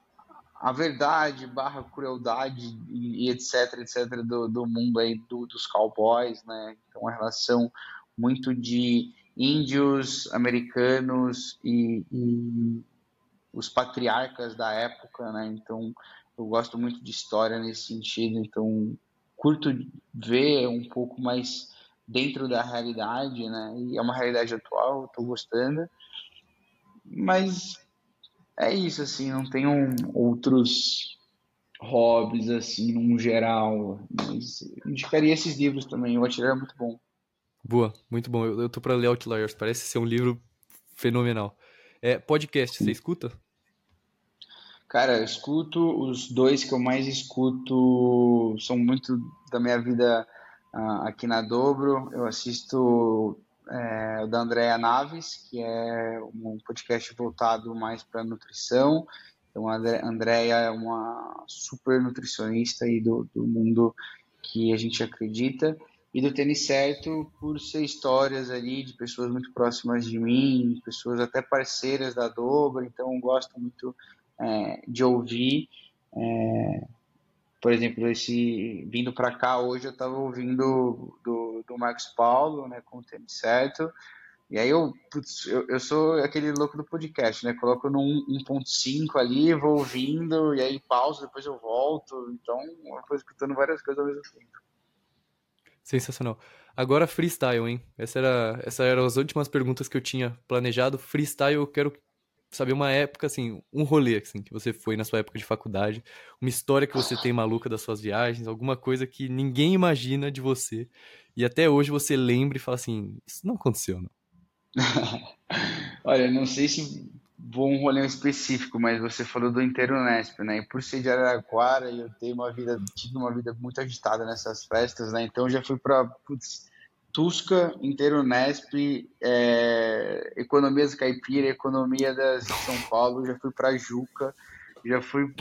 a verdade barra crueldade e, etc, etc do, do mundo aí do, dos cowboys, né? Então, uma relação muito de índios americanos e, e, os patriarcas da época, né? Então, eu gosto muito de história nesse sentido, então curto ver um pouco mais dentro da realidade, né? E é uma realidade atual, estou gostando. Mas é isso, assim, não tenho outros hobbies, assim, num geral. Mas indicaria esses livros também. O Outlier é muito bom. Boa, muito bom. Eu, eu tô pra ler Outliers. Parece ser um livro fenomenal. É, podcast, você escuta? Cara, eu escuto, os dois que eu mais escuto são muito da minha vida uh, aqui na Dobro. Eu assisto é, da Andrea Naves, que é um podcast voltado mais para nutrição. Então, a Andrea é uma super nutricionista aí do, do mundo que a gente acredita. E do Tênis Certo por ser histórias ali de pessoas muito próximas de mim, pessoas até parceiras da Dobra, então gosto muito é, de ouvir. É, por exemplo, esse vindo para cá hoje eu estava ouvindo do, do Marcos Paulo, né, com o Tênis Certo, e aí eu, putz, eu, eu, sou aquele louco do podcast, né? Coloco no 1.5 ali, vou ouvindo, e aí pauso, depois eu volto. Então, eu vou escutando várias coisas ao mesmo tempo. Sensacional. Agora freestyle, hein? Essa era, essa eram as últimas perguntas que eu tinha planejado. Freestyle, eu quero saber uma época, assim, um rolê, assim, que você foi na sua época de faculdade, uma história que você tem maluca das suas viagens, alguma coisa que ninguém imagina de você, e até hoje você lembra e fala assim, isso não aconteceu, não. Olha, não sei se vou um rolê específico, mas você falou do Interunesp, né? E por ser de Araraquara, eu tenho uma vida, tive uma vida muito agitada nessas festas, né? Então já fui para Tusca, Interunesp, é, Economias Caipira, Economia de São Paulo, já fui para Juca, já fui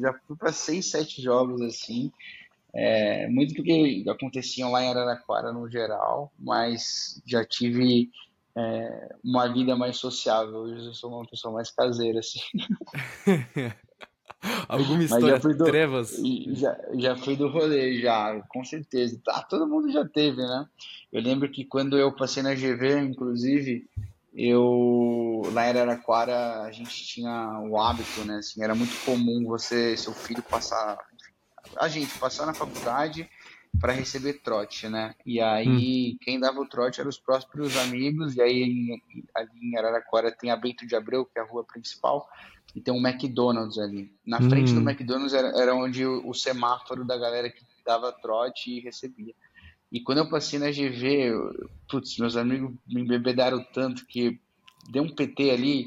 já fui para seis, sete jogos assim. É, muito porque aconteciam lá em Araraquara no geral, mas já tive é, uma vida mais sociável. Hoje eu sou uma pessoa mais caseira, assim. Alguma história do, trevas? Já, já fui do rolê, já, com certeza. Tá, todo mundo já teve, né? Eu lembro que quando eu passei na GV, inclusive, eu lá em Araraquara a gente tinha o hábito, né? Assim, era muito comum você, seu filho passar, a gente passar na faculdade para receber trote, né? E aí hum. quem dava o trote eram os próprios amigos, e aí ali em Araraquara tem a Bento de Abreu, que é a rua principal, e tem um McDonald's ali. Na frente hum. do McDonald's era, era onde o, o, semáforo da galera que dava trote e recebia. E quando eu passei na GV, eu, putz, meus amigos me embebedaram tanto que deu um PT ali,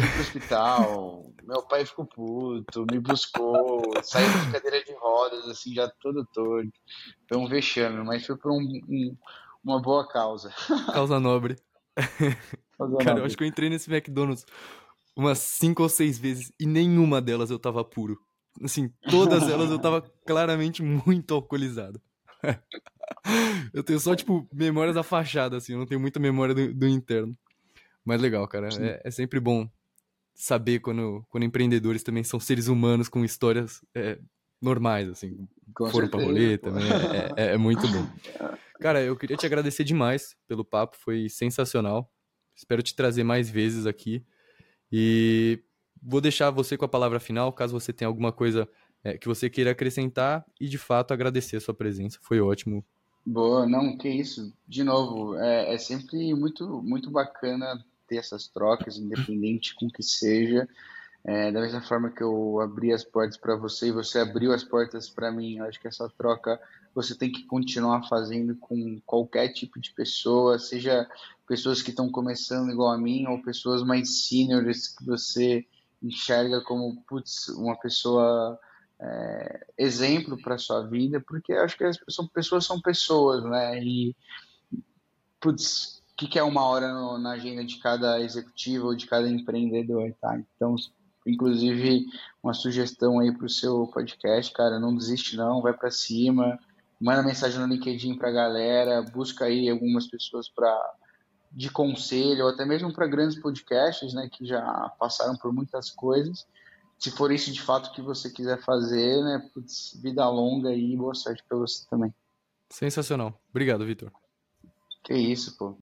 fui pro hospital, meu pai ficou puto, me buscou, saiu de cadeira de rodas, assim, já todo torto. Foi um vexame, mas foi por um, um, uma boa causa. Causa nobre. Causa Cara, nobre. eu acho que eu entrei nesse McDonald's umas cinco ou seis vezes e nenhuma delas eu tava puro. Assim, todas elas eu tava claramente muito alcoolizado. eu tenho só, tipo, memórias da fachada, assim, eu não tenho muita memória do, do interno. Mas legal, cara. É, é, sempre bom saber quando, quando empreendedores também são seres humanos com histórias é, normais, assim. Com foram certeza, pra rolê também. É, é, é, muito bom. Cara, eu queria te agradecer demais pelo papo, foi sensacional. Espero te trazer mais vezes aqui. E vou deixar você com a palavra final, caso você tenha alguma coisa é, que você queira acrescentar e de fato agradecer a sua presença. Foi ótimo. Boa, não, que isso. De novo, é, é sempre muito, muito bacana ter essas trocas, independente com que seja. É, da mesma forma que eu abri as portas para você e você abriu as portas para mim, eu acho que essa troca você tem que continuar fazendo com qualquer tipo de pessoa, seja pessoas que estão começando igual a mim ou pessoas mais seniors que você enxerga como putz, uma pessoa é, exemplo para sua vida, porque eu acho que as pessoas são pessoas, né? E putz, que, que é uma hora no, na agenda de cada executivo ou de cada empreendedor, tá? Então, inclusive, uma sugestão aí para o seu podcast, cara, não desiste não, vai para cima, manda mensagem no LinkedIn para a galera, busca aí algumas pessoas para de conselho, ou até mesmo para grandes podcasts, né, que já passaram por muitas coisas. Se for isso de fato que você quiser fazer, né, putz, vida longa e boa sorte para você também. Sensacional. Obrigado, Vitor. Que isso, pô.